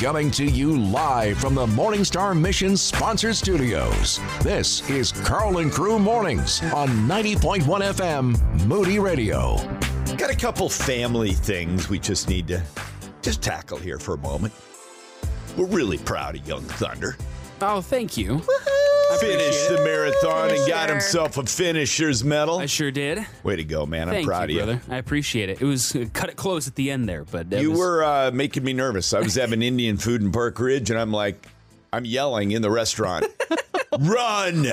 Coming to you live from the Morningstar Mission sponsored studios. This is Karl and Crew Mornings on 90.1 FM Moody Radio. Got a couple family things we just need to just tackle here for a moment. We're really proud of Young Thunder. Oh, thank you. Finished the marathon and got himself a finisher's medal. I sure did. Way to go, man. I'm Thank proud you, of you. brother. I appreciate it. It was uh, cut it close at the end there, but that You was- were uh, making me nervous. I was having Indian food in Park Ridge, and I'm like, I'm yelling in the restaurant, run!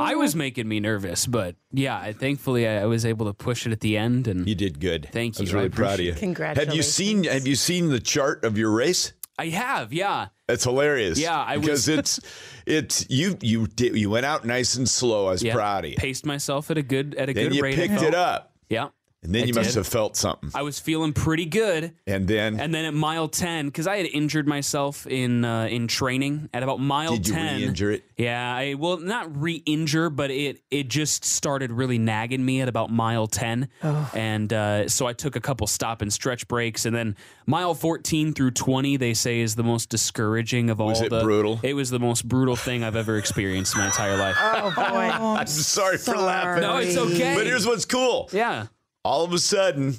I was making me nervous, but yeah, I, thankfully I, I was able to push it at the end, and You did good. Thank I was you. I really proud of you. appreciate it. Have you seen Have you seen the chart of your race? I have, yeah. That's hilarious. Yeah, I because was- it's it's you you did you went out nice and slow. I was yeah. proud of you. Paced myself at a good at a Then good you rate. picked it up, Yeah, and then I you must did. have felt something. I was feeling pretty good. And then And then at mile ten, because I had injured myself in uh, in training at about mile Did you ten. re-injure it? Yeah, I well not re-injure, but it it just started really nagging me at about mile ten, Oh. and uh, so I took a couple stop and stretch breaks, and then mile fourteen through twenty they say is the most discouraging of all. Was it the, brutal? It was the most brutal thing I've ever experienced in my entire life. Oh boy. I'm sorry, for laughing. no, it's okay. But here's what's cool. yeah, All of a sudden,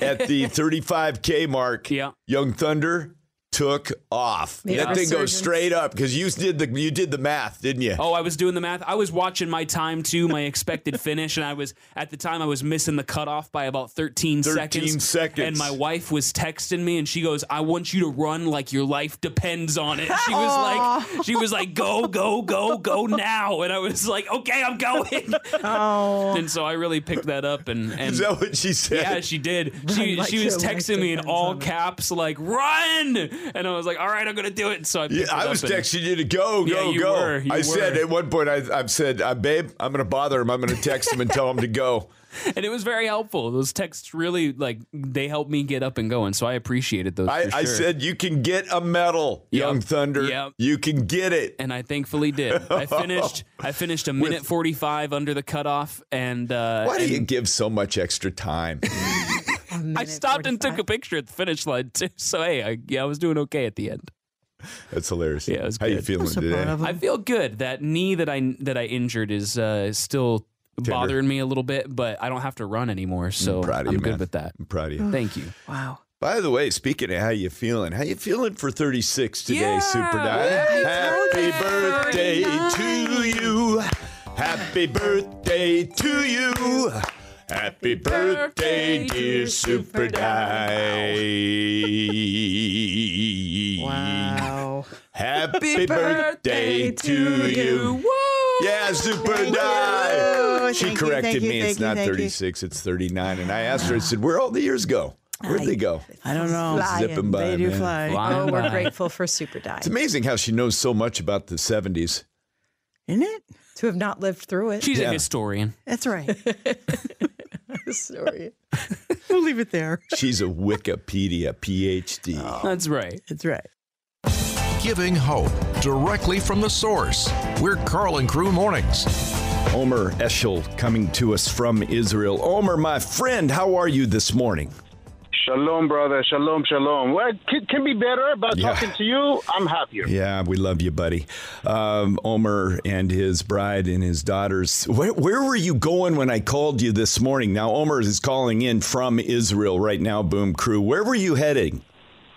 at the 35k mark, Yeah. Young Thunder took off. Made that a thing goes straight up because you did the you did the math, didn't you? Oh, I was doing the math. I was watching my time too, my expected finish, and I was at the time I was missing the cutoff by about 13, 13 seconds. seconds. And my wife was texting me, and she goes, "I want you to run like your life depends on it." She was like, "She was like, go, go, go, go now," and I was like, "Okay, I'm going." Oh. and so I really picked that up, and and Is that what she said? yeah, she did. She like she was texting me in all on it. caps, like "run," and I was like, "All right, I'm gonna do it." So I Yeah, it I was texting you to go, Yeah, go, you go. were, I said at one point, I, I've said, uh, babe, I'm going to bother him. I'm going to text him and tell him to go. and it was very helpful. Those texts really like they helped me get up and going, so I appreciated those. I, for I said, you can get a medal, Yep. Young Thunder. Yep. You can get it. and I thankfully did. I finished. I finished a minute forty five under the cutoff, and uh, Why do and you give so much extra time? I stopped and took a picture at the finish line too. So hey, I, yeah, I was doing okay at the end. That's hilarious. Yeah, it was How you good. feeling today? I feel good. That knee that I that I injured is uh, still bothering me a little bit, but I don't have to run anymore, so I'm proud of I'm you, good man. with that. I'm proud of you. Thank you. Wow. By the way, speaking of how you feeling, how you feeling for 36 today, Yeah. Super Di? Happy birthday to you. Happy birthday to you. Happy birthday, dear Super Di. Wow. Happy birthday to you. Yeah, Super Thank Di. you. She Thank you, corrected thank you, me. It's you, not thank you. 36, it's 39. And I asked her, I said, Where'd all the years go? Where'd they go? I don't know. Flying. Zipping by, They do man. fly. Flying Oh, we're grateful for Super Di It's amazing how she knows so much about the 70s. Isn't it? to have not lived through it. She's Yeah. a historian. That's right. Sorry. we'll leave it there. She's a Wikipedia PhD. Oh. That's right. That's right. Giving hope directly from the source. We're Karl and Crew Mornings. Omer Eshel coming to us from Israel. Omer, my friend, how are you this morning? Shalom, brother. Shalom, shalom. Well, can, can be better, but Yeah. talking to you, I'm happier. Yeah, we love you, buddy. Um, Omer and his bride and his daughters. Where, where were you going when I called you this morning? Now, Omer is calling in from Israel right now, Boom Crew. Where were you heading?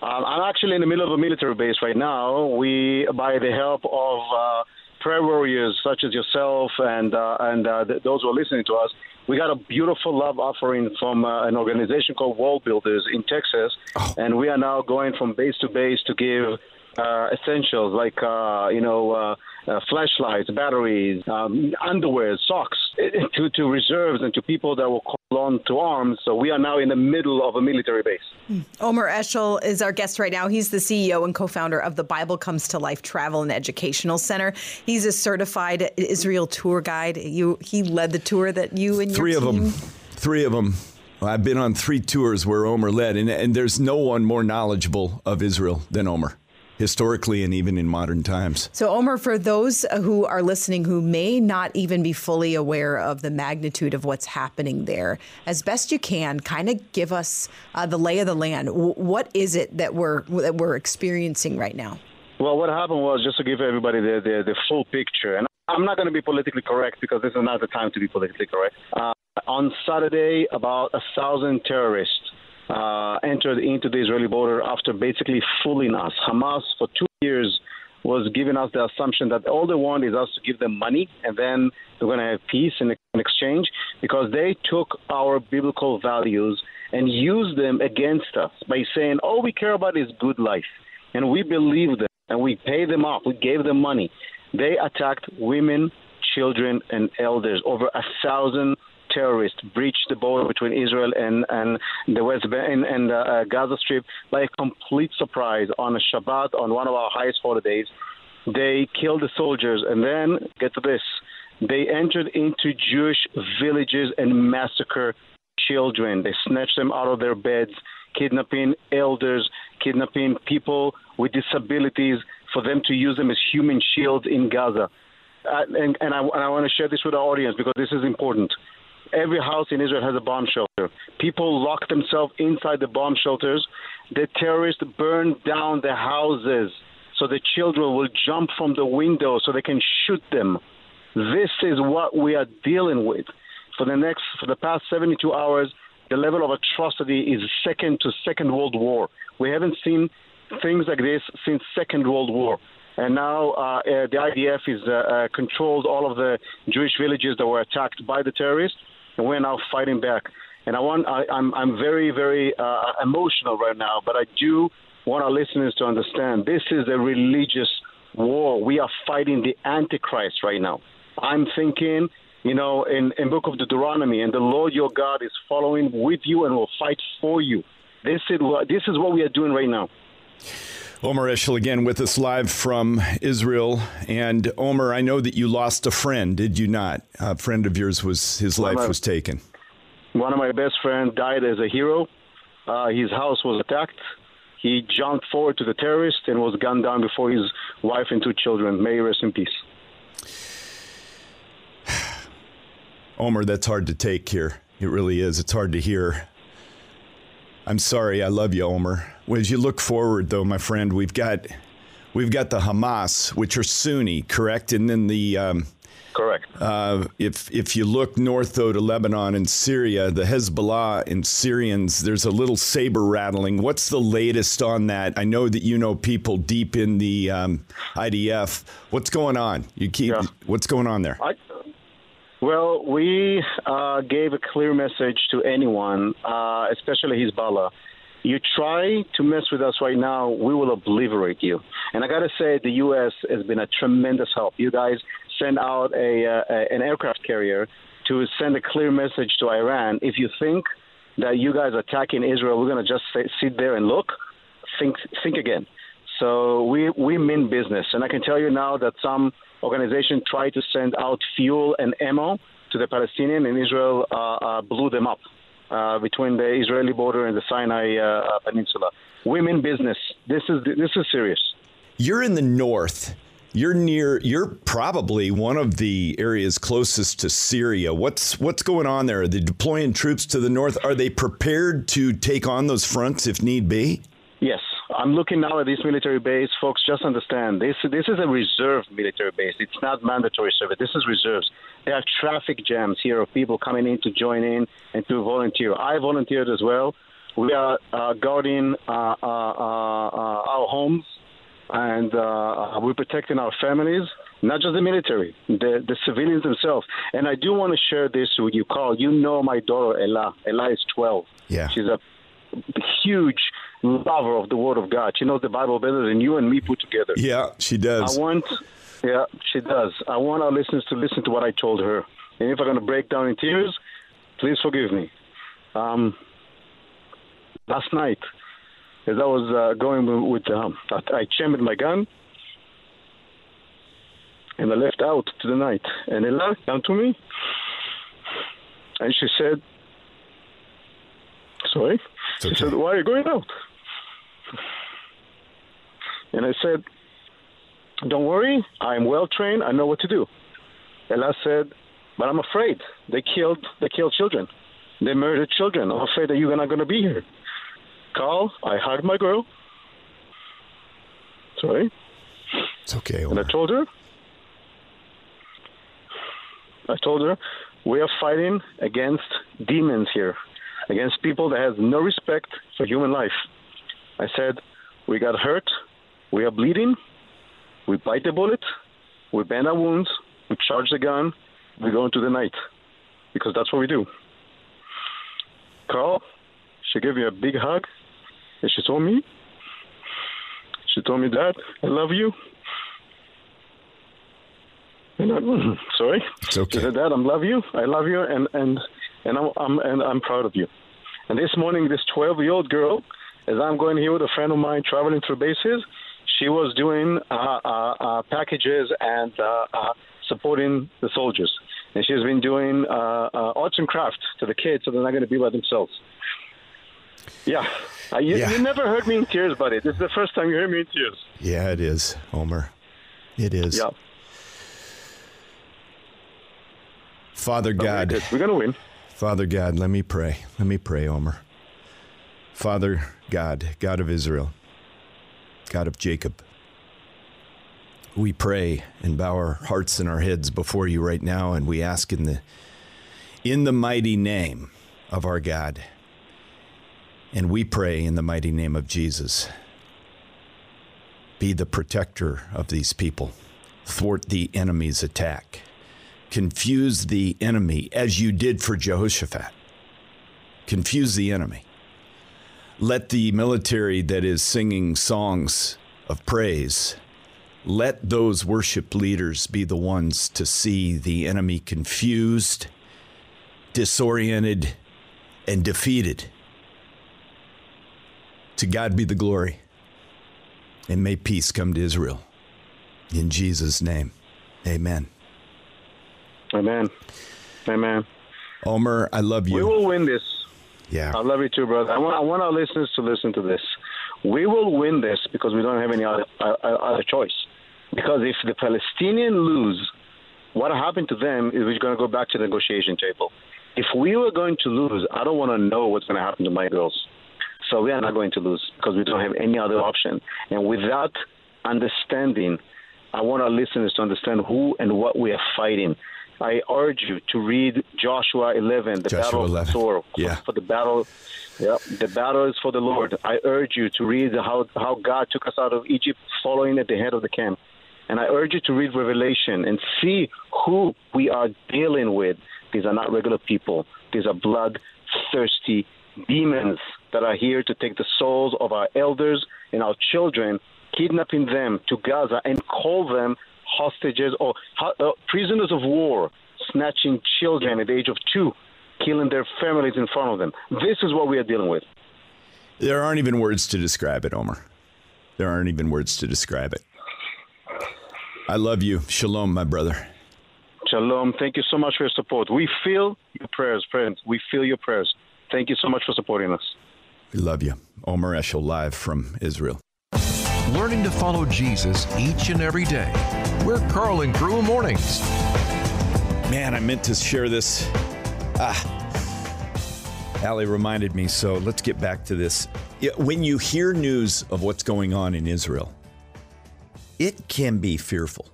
Um, I'm actually in the middle of a military base right now. We, by the help of uh, prayer warriors such as yourself and uh, and uh, th- those who are listening to us, we got a beautiful love offering from uh, an organization called Wall Builders in Texas, and we are now going from base to base to give uh, essentials like uh, you know uh, uh, flashlights, batteries, um, underwear, socks to to reserves and to people that will call on to arms. So we are now in the middle of a military base. Hmm. Omer Eshel is our guest right now. He's the CEO and co-founder of the Bible Comes to Life Travel and Educational Center. He's a certified Israel tour guide. You, he led the tour that you and Three your of them. Three of them. I've been on three tours where Omer led, and, and there's no one more knowledgeable of Israel than Omer. Historically and even in modern times. So, Omer, for those who are listening who may not even be fully aware of the magnitude of what's happening there, as best you can, kind of give us uh, the lay of the land. W- what is it that we're that we're experiencing right now? Well, what happened was just to give everybody the, the, the full picture, and I'm not going to be politically correct because this is not the time to be politically correct. Uh, on Saturday, about a thousand terrorists uh, entered into the Israeli border after basically fooling us. Hamas, for two years, was giving us the assumption that all they want is us to give them money and then they're going to have peace in, exchange because they took our biblical values and used them against us by saying, all we care about is good life. And we believe them and we pay them off. We gave them money. They attacked women, children, and elders. Over a thousand terrorists breached the border between Israel and, and the West Bank and, and uh, uh, Gaza Strip by a complete surprise on a Shabbat, on one of our highest holidays. They killed the soldiers, and then get to this: they entered into Jewish villages and massacre children. They snatched them out of their beds, kidnapping elders, kidnapping people with disabilities for them to use them as human shields in Gaza. Uh, and, and, I, and I want to share this with our audience because this is important. Every house in Israel has a bomb shelter. People lock themselves inside the bomb shelters. The terrorists burn down the houses so the children will jump from the window so they can shoot them. This is what we are dealing with. For the next, for the past 72 hours, the level of atrocity is second to Second World War. We haven't seen things like this since Second World War. And now uh, uh, the IDF is uh, uh, controlled all of the Jewish villages that were attacked by the terrorists, and we're now fighting back. And I want, I, I'm, I'm very, very uh, emotional right now, but I do want our listeners to understand this is a religious war. We are fighting the Antichrist right now. I'm thinking, you know, in, in book of Deuteronomy, and the Lord your God is following with you and will fight for you. This is what, this is what we are doing right now. Omer Eshel again with us live from Israel. And Omer, I know that you lost a friend, did you not? A friend of yours was his life my, was taken. One of my best friends died as a hero. Uh, his house was attacked. He jumped forward to the terrorist and was gunned down before his wife and two children. May he rest in peace. Omer, that's hard to take here. It really is. It's hard to hear. I'm sorry. I love you, Omer. As you look forward, though, my friend, we've got we've got the Hamas, which are Sunni, correct, and then the um, correct. Uh, if if you look north though to Lebanon and Syria, the Hezbollah and Syrians, there's a little saber rattling. What's the latest on that? I know that you know people deep in the um, IDF. What's going on? You keep yeah. what's going on there? I, well, we uh, gave a clear message to anyone, uh, especially Hezbollah. You try to mess with us right now, we will obliterate you. And I got to say, the U.S. has been a tremendous help. You guys send out a, uh, an aircraft carrier to send a clear message to Iran. If you think that you guys attacking Israel, we're going to just sit there and look. Think, think again. So we we mean business, and I can tell you now that some organization tried to send out fuel and ammo to the Palestinian, and Israel uh, uh, blew them up uh, between the Israeli border and the Sinai uh, Peninsula. Women business. This is this is serious. You're in the north. You're near. You're probably one of the areas closest to Syria. What's what's going on there? Are they deploying troops to the north? Are they prepared to take on those fronts if need be? Yes, I'm looking now at this military base, folks. Just understand this. This is a reserve military base. It's not mandatory service. This is reserves. There are traffic jams here of people coming in to join in and to volunteer. I volunteered as well. We are uh, guarding uh, uh, uh, uh our homes and uh, we're protecting our families. Not just the military, the, the civilians themselves. And I do want to share this with you, Karl. You know my daughter, Ella. Ella is 12. Yeah. She's a huge lover of the Word of God. She knows the Bible better than you and me put together. Yeah, she does. I want, yeah, she does. I want our listeners to listen to what I told her. And if I'm going to break down in tears, please forgive me. Um, last night, as I was uh, going with, um, I, I chambered my gun and I left out to the night. And Ella came to me and she said, Sorry? Okay. She said, Why are you going out? And I said, Don't worry, I'm well trained, I know what to do. Ella said, But I'm afraid. They killed they killed children. They murdered children. I'm afraid that you're not gonna be here. Karl, I hugged my girl. Sorry. It's okay. And I told her, I told her, we are fighting against demons here, against people that has no respect for human life. I said, we got hurt, we are bleeding, we bite the bullet, we bend our wounds, we charge the gun, we go into the night, because that's what we do. Karl, she gave me a big hug, and she told me, she told me, Dad, I love you. And I, sorry. It's okay. She said, Dad, I love you. I love you, and and and I'm, I'm and I'm proud of you. And this morning, this 12-year-old girl, as I'm going here with a friend of mine traveling through bases, she was doing uh, uh, uh, packages and uh, uh, supporting the soldiers. And she's been doing uh, uh, arts and crafts to the kids, so they're not going to be by themselves. Yeah, you, Yeah. you never heard me in tears, buddy. This is the first time you hear me in tears. Yeah, it is, Omer. It is. Yeah, Father God, we're going to win. Father God, let me pray. Let me pray, Omer. Father God, God of Israel, God of Jacob, we pray and bow our hearts and our heads before you right now, and we ask in the in the mighty name of our God. And we pray in the mighty name of Jesus. Be the protector of these people. Thwart the enemy's attack. Confuse the enemy as you did for Jehoshaphat. Confuse the enemy. Let the military that is singing songs of praise, let those worship leaders be the ones to see the enemy confused, disoriented, and defeated. To God be the glory. And may peace come to Israel. In Jesus' name, amen. Amen. Amen. Omer, I love you. We will win this. Yeah. I love you too, brother. I want, I want our listeners to listen to this. We will win this because we don't have any other, uh, other choice. Because if the Palestinians lose, what happened to them is we're going to go back to the negotiation table. If we were going to lose, I don't want to know what's going to happen to my girls. So we are not going to lose because we don't have any other option. And with that understanding, I want our listeners to understand who and what we are fighting. I urge you to read Joshua 11, the Joshua battle of 11. Zorah. Yeah. For the battle, yeah, the battle is for the Lord. I urge you to read how how God took us out of Egypt, following at the head of the camp. And I urge you to read Revelation and see who we are dealing with. These are not regular people. These are bloodthirsty demons that are here to take the souls of our elders and our children, kidnapping them to Gaza and call them hostages or uh, prisoners of war, snatching children at the age of two, killing their families in front of them. This is what we are dealing with. There aren't even words to describe it, Omer. There aren't even words to describe it. I love you. Shalom, my brother. Shalom. Thank you so much for your support. We feel your prayers, friends. We feel your prayers. Thank you so much for supporting us. We love you. Omer Eshel live from Israel. Learning to follow Jesus each and every day. We're Karl and Crew Mornings. Man, I meant to share this. Ah. Allie reminded me, so let's get back to this. When you hear news of what's going on in Israel, it can be fearful.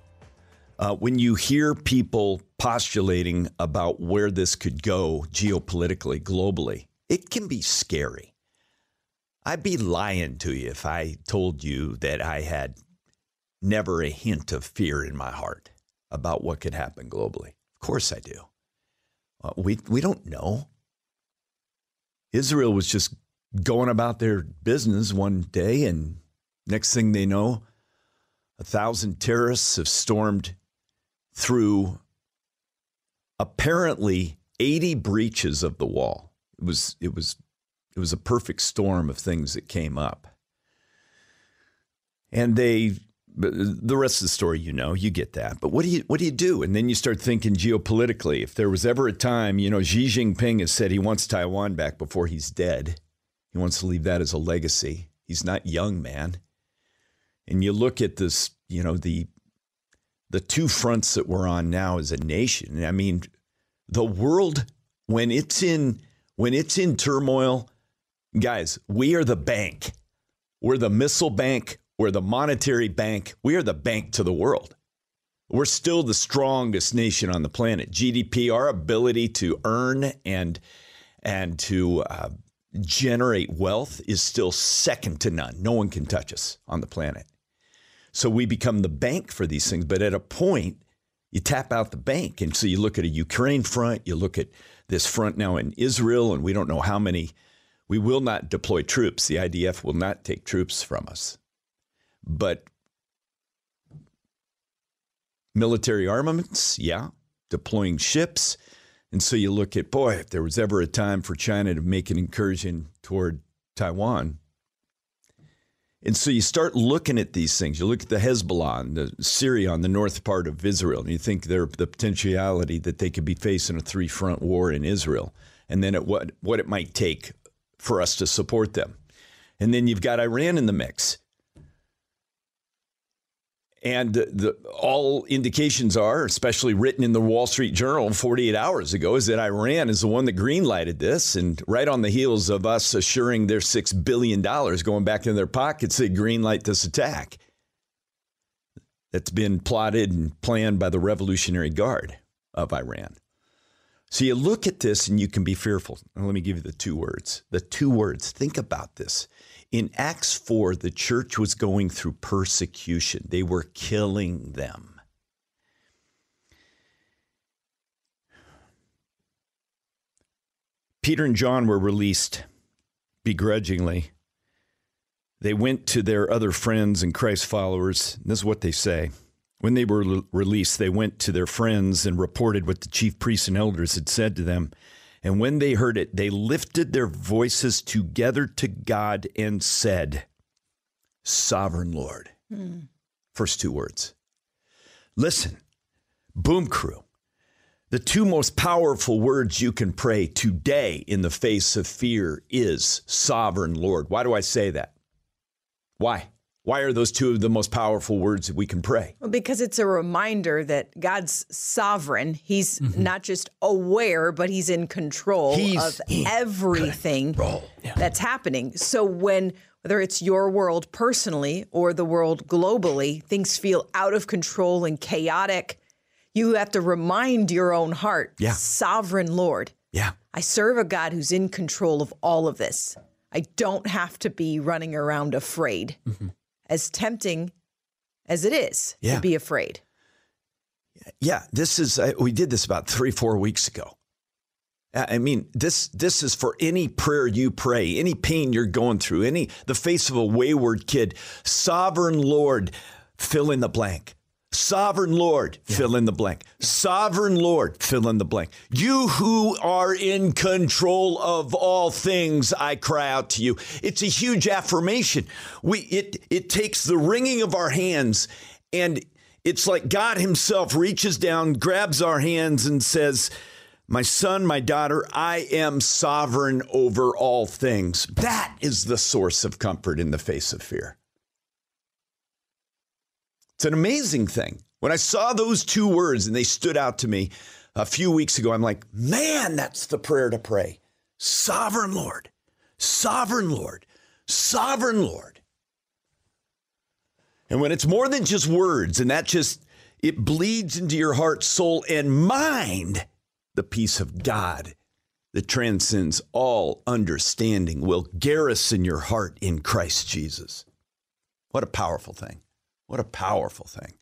Uh, when you hear people postulating about where this could go geopolitically, globally, it can be scary. I'd be lying to you if I told you that I had never a hint of fear in my heart about what could happen globally. Of course I do. Uh, we, we don't know. Israel was just going about their business one day, and next thing they know, a thousand terrorists have stormed through apparently 80 breaches of the wall. It was it was it was a perfect storm of things that came up. And they, uh, the rest of the story you know, you get that. But what do you what do you do? And then you start thinking geopolitically. If there was ever a time, you know, Xi Jinping has said he wants Taiwan back before he's dead. He wants to leave that as a legacy. He's not young, man. and you look at this, you know, the the two fronts that we're on now as a nation. I mean, the world when it's in when it's in turmoil, guys, we are the bank. We're the missile bank, we're the monetary bank, we are the bank to the world. We're still the strongest nation on the planet. GDP, our ability to earn and and to uh, generate wealth is still second to none. No one can touch us on the planet. So we become the bank for these things. But at a point, you tap out the bank. And so you look at a Ukraine front, you look at this front now in Israel, and we don't know how many. We will not deploy troops. The IDF will not take troops from us. But military armaments, yeah, deploying ships. And so you look at, boy, if there was ever a time for China to make an incursion toward Taiwan. And so you start looking at these things. You look at the Hezbollah and the Syria on the north part of Israel, and you think there the potentiality that they could be facing a three front war in Israel, and then at what what it might take for us to support them. And then you've got Iran in the mix. And the, all indications are, especially written in the Wall Street Journal 48 hours ago, is that Iran is the one that greenlighted this. And right on the heels of us assuring their $6 billion going back in their pockets, they greenlight this attack that's been plotted and planned by the Revolutionary Guard of Iran. So you look at this and you can be fearful. And let me give you the two words. The two words. Think about this. In Acts 4, the church was going through persecution, they were killing them. Peter and John were released begrudgingly. They went to their other friends and Christ followers. This is what they say. When they were released, they went to their friends and reported what the chief priests and elders had said to them. And when they heard it, they lifted their voices together to God and said, Sovereign Lord. Mm. First two words. Listen, Boom Crew, the two most powerful words you can pray today in the face of fear is Sovereign Lord. Why do I say that? Why? Why are those two of the most powerful words that we can pray? Well, because it's a reminder that God's sovereign. He's mm-hmm. not just aware, but he's in control he's of everything yeah. that's happening. So when whether it's your world personally or the world globally, things feel out of control and chaotic, you have to remind your own heart, yeah. sovereign Lord. Yeah. I serve a God who's in control of all of this. I don't have to be running around afraid. Mm-hmm as tempting as it is yeah. to be afraid. Yeah, this is uh, we did this about 3 4 weeks ago. I mean, this this is for any prayer you pray, any pain you're going through, any the face of a wayward kid. Sovereign Lord, fill in the blank. Sovereign Lord, yeah. fill in the blank. Sovereign Lord, fill in the blank. You who are in control of all things, I cry out to you. It's a huge affirmation. We it it takes the wringing of our hands and it's like God himself reaches down, grabs our hands and says, "My son, my daughter, I am sovereign over all things." That is the source of comfort in the face of fear. It's an amazing thing. When I saw those two words and they stood out to me a few weeks ago, I'm like, man, that's the prayer to pray. Sovereign Lord, sovereign Lord, sovereign Lord. And when it's more than just words and that just, it bleeds into your heart, soul, and mind, the peace of God that transcends all understanding will garrison your heart in Christ Jesus. What a powerful thing. What a powerful thing.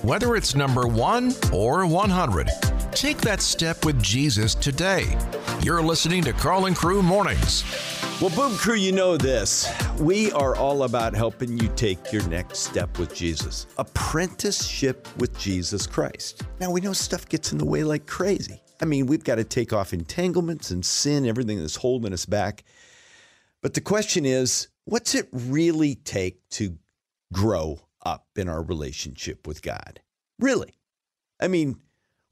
Whether it's number one or 100, take that step with Jesus today. You're listening to Karl and Crew Mornings. Well, Boom Crew, you know this. We are all about helping you take your next step with Jesus. Apprenticeship with Jesus Christ. Now, we know stuff gets in the way like crazy. I mean, we've got to take off entanglements and sin, everything that's holding us back. But the question is, what's it really take to grow up in our relationship with God. Really. I mean,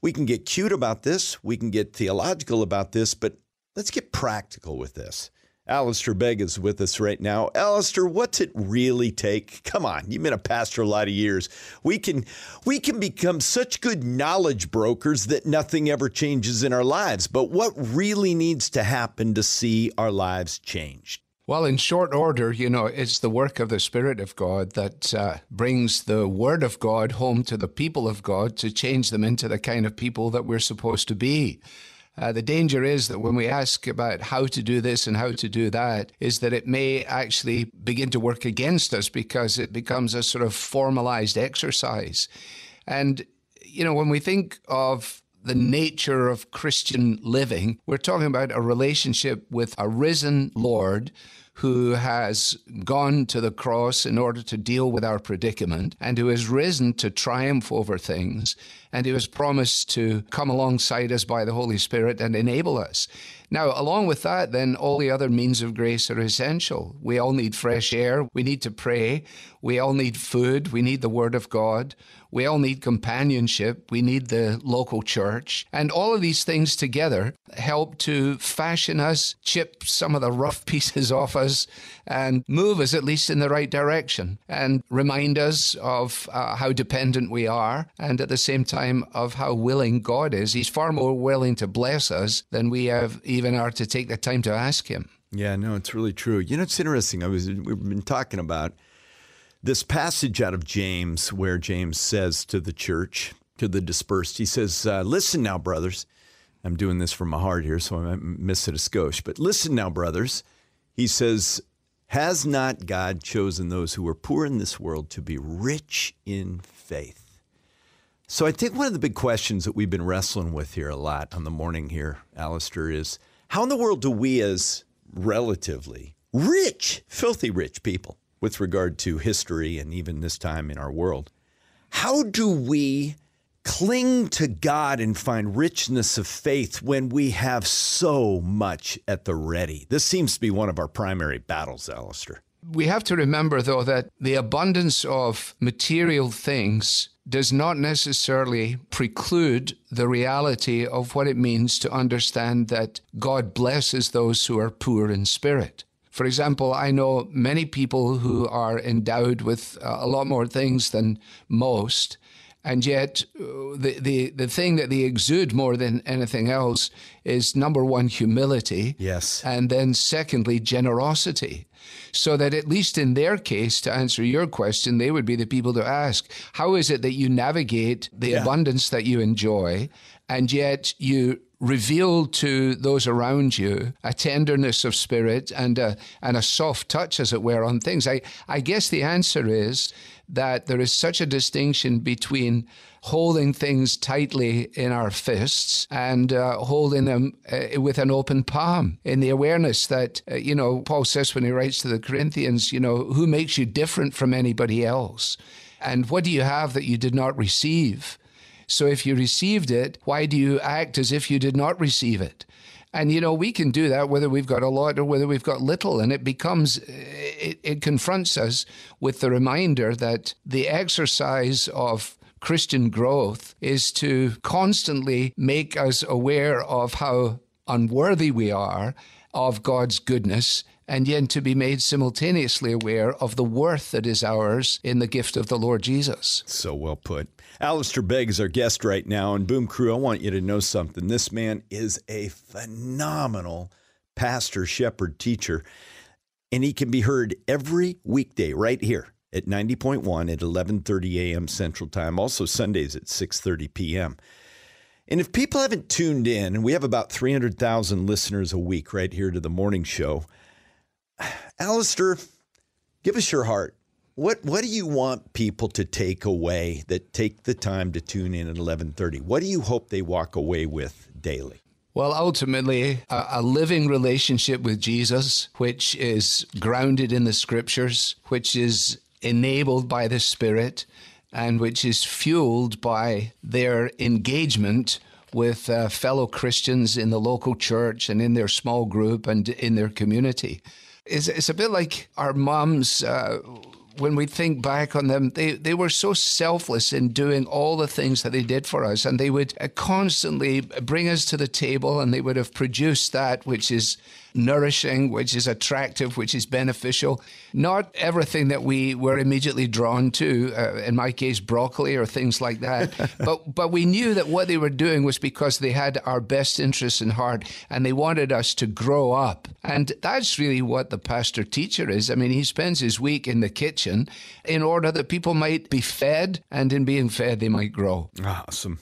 we can get cute about this, we can get theological about this, but let's get practical with this. Alistair Begg is with us right now. Alistair, what's it really take? Come on, you've been a pastor a lot of years. We can we can become such good knowledge brokers that nothing ever changes in our lives. But what really needs to happen to see our lives changed? Well, in short order, you know, it's the work of the Spirit of God that uh, brings the Word of God home to the people of God to change them into the kind of people that we're supposed to be. Uh, the danger is that when we ask about how to do this and how to do that, is that it may actually begin to work against us because it becomes a sort of formalized exercise. And, you know, when we think of the nature of Christian living, we're talking about a relationship with a risen Lord who has gone to the cross in order to deal with our predicament and who has risen to triumph over things and who has promised to come alongside us by the Holy Spirit and enable us. Now, along with that, then all the other means of grace are essential. We all need fresh air. We need to pray. We all need food. We need the Word of God. We all need companionship. We need the local church. And all of these things together help to fashion us, chip some of the rough pieces off us, and move us at least in the right direction and remind us of uh, how dependent we are and at the same time of how willing God is. He's far more willing to bless us than we have even are to take the time to ask Him. Yeah, no, it's really true. You know, it's interesting. I was we've been talking about this passage out of James where James says to the church, to the dispersed, he says, uh, "Listen now, brothers." I'm doing this from my heart here, so I might miss it a skosh. But listen now, brothers. He says, "Has not God chosen those who are poor in this world to be rich in faith?" So I think one of the big questions that we've been wrestling with here a lot on the morning here, Alistair, is how in the world do we as relatively rich, filthy rich people with regard to history and even this time in our world, how do we cling to God and find richness of faith when we have so much at the ready? This seems to be one of our primary battles, Alistair. We have to remember, though, that the abundance of material things does not necessarily preclude the reality of what it means to understand that God blesses those who are poor in spirit. For example, I know many people who are endowed with uh, a lot more things than most, and yet uh, the, the, the thing that they exude more than anything else is number one, humility. Yes. And then secondly, generosity so that at least in their case, to answer your question, they would be the people to ask, how is it that you navigate the yeah. abundance that you enjoy and yet you reveal to those around you a tenderness of spirit and a, and a soft touch, as it were, on things? I, I guess the answer is that there is such a distinction between holding things tightly in our fists and uh, holding them uh, with an open palm in the awareness that, uh, you know, Paul says when he writes to the Corinthians, you know, who makes you different from anybody else? And what do you have that you did not receive? So if you received it, why do you act as if you did not receive it? And you know, we can do that whether we've got a lot or whether we've got little. And it becomes, eh, it, it confronts us with the reminder that the exercise of Christian growth is to constantly make us aware of how unworthy we are of God's goodness and yet to be made simultaneously aware of the worth that is ours in the gift of the Lord Jesus. So well put. Alistair Begg is our guest right now. And Boom Crew, I want you to know something. This man is a phenomenal pastor, shepherd, teacher. And he can be heard every weekday right here at 90.1 at 11:30 a.m. Central Time, also Sundays at 6:30 p.m. And if people haven't tuned in, and we have about 300,000 listeners a week right here to the morning show, Alistair, give us your heart. What what do you want people to take away that take the time to tune in at 11:30? What do you hope they walk away with daily? Well, ultimately, a, a, living relationship with Jesus, which is grounded in the scriptures, which is enabled by the Spirit, and which is fueled by their engagement with uh, fellow Christians in the local church and in their small group and in their community. It's, it's a bit like our moms. Uh, when we think back on them, they, they were so selfless in doing all the things that they did for us. And they would uh, constantly bring us to the table and they would have produced that which is nourishing, which is attractive, which is beneficial. Not everything that we were immediately drawn to, uh, in my case, broccoli or things like that. but, but we knew that what they were doing was because they had our best interests in heart and they wanted us to grow up. And that's really what the pastor teacher is. I mean, he spends his week in the kitchen in order that people might be fed, and in being fed, they might grow. Awesome.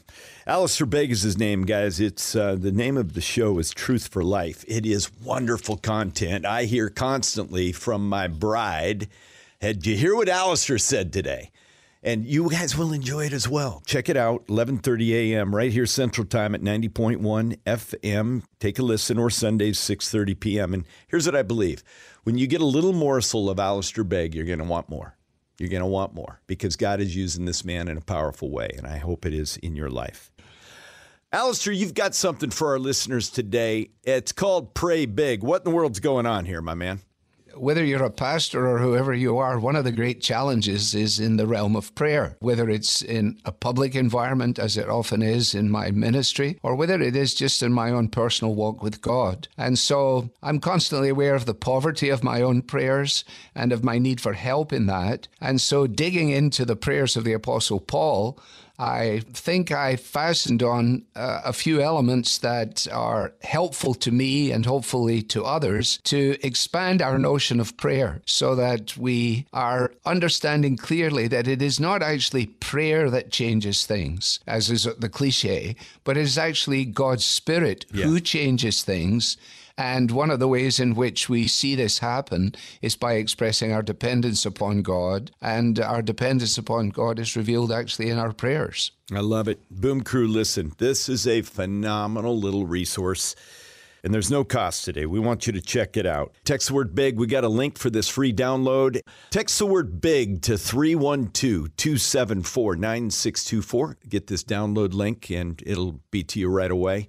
Alistair Begg is his name, guys. It's uh, the name of the show is Truth for Life. It is wonderful content. I hear constantly from my bride. Did you hear what Alistair said today? And you guys will enjoy it as well. Check it out, 11:30 a.m. right here Central Time at 90.1 FM. Take a listen, or Sundays 6:30 p.m. And here's what I believe: when you get a little morsel of Alistair Begg, you're going to want more. You're going to want more because God is using this man in a powerful way, and I hope it is in your life. Alistair, you've got something for our listeners today. It's called Pray Big. What in the world's going on here, my man? whether you're a pastor or whoever you are, one of the great challenges is in the realm of prayer, whether it's in a public environment, as it often is in my ministry, or whether it is just in my own personal walk with God. And so I'm constantly aware of the poverty of my own prayers and of my need for help in that. And so digging into the prayers of the Apostle Paul, I think I fastened on uh, a few elements that are helpful to me and hopefully to others to expand our notion of prayer so that we are understanding clearly that it is not actually prayer that changes things, as is the cliche, but it is actually God's Spirit yeah. who changes things and one of the ways in which we see this happen is by expressing our dependence upon God. And our dependence upon God is revealed actually in our prayers. I love it. Boom Crew, listen, this is a phenomenal little resource. And there's no cost today. We want you to check it out. Text the word big. We got a link for this free download. Text the word big to 312 274 9624. Get this download link, and it'll be to you right away.